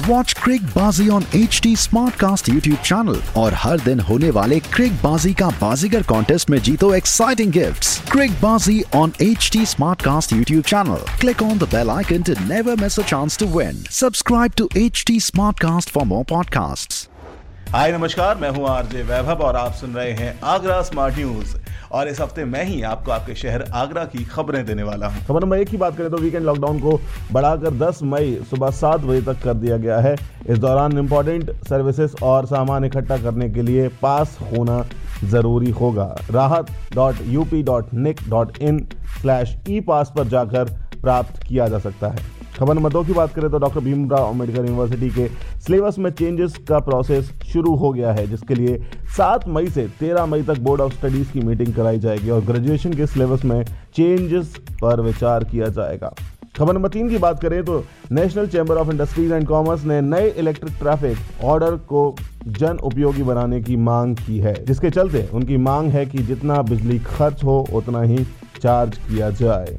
Watch Crickbaazi on H T smart cast YouTube channel और हर दिन होने वाले क्रिक बाजी का बाजीगर कॉन्टेस्ट में जीतो exciting gift Crickbaazi on H T smart cast YouTube channel click on the bell icon to never miss a chance to win subscribe to H T smart cast for more podcast hi, नमस्कार, मैं हूँ RJ वैभव और आप सुन रहे हैं Agra smart news और इस हफ़्ते मैं ही आपको आपके शहर आगरा की खबरें देने वाला हूँ। खबर नंबर एक की बात करें तो वीकेंड लॉकडाउन को बढ़ाकर 10 मई सुबह सात बजे तक कर दिया गया है। इस दौरान इंपॉर्टेंट सर्विसेज़ और सामान इकट्ठा करने के लिए पास होना ज़रूरी होगा। Rahat dot U P dot nic dot in slash E pass पर जाकर प्राप्त किया जा सकता है। खबर नंबर दो की बात करें तो डॉक्टर भीमराव अंबेडकर यूनिवर्सिटी के सिलेबस में चेंजेस का प्रोसेस शुरू हो गया है, जिसके लिए सात मई से 13 मई तक बोर्ड ऑफ़ स्टडीज़ की मीटिंग कराई जाएगी और ग्रेजुएशन के सिलेबस में चेंजेस पर विचार किया जाएगा। खबर नंबर तीन की बात करें तो national chamber of industries and commerce ने नए इलेक्ट्रिक ट्रैफ़िक ऑर्डर को जन उपयोगी बनाने की मांग की है, जिसके चलते उनकी मांग है कि जितना बिजली खर्च हो, उतना ही चार्ज किया जाए।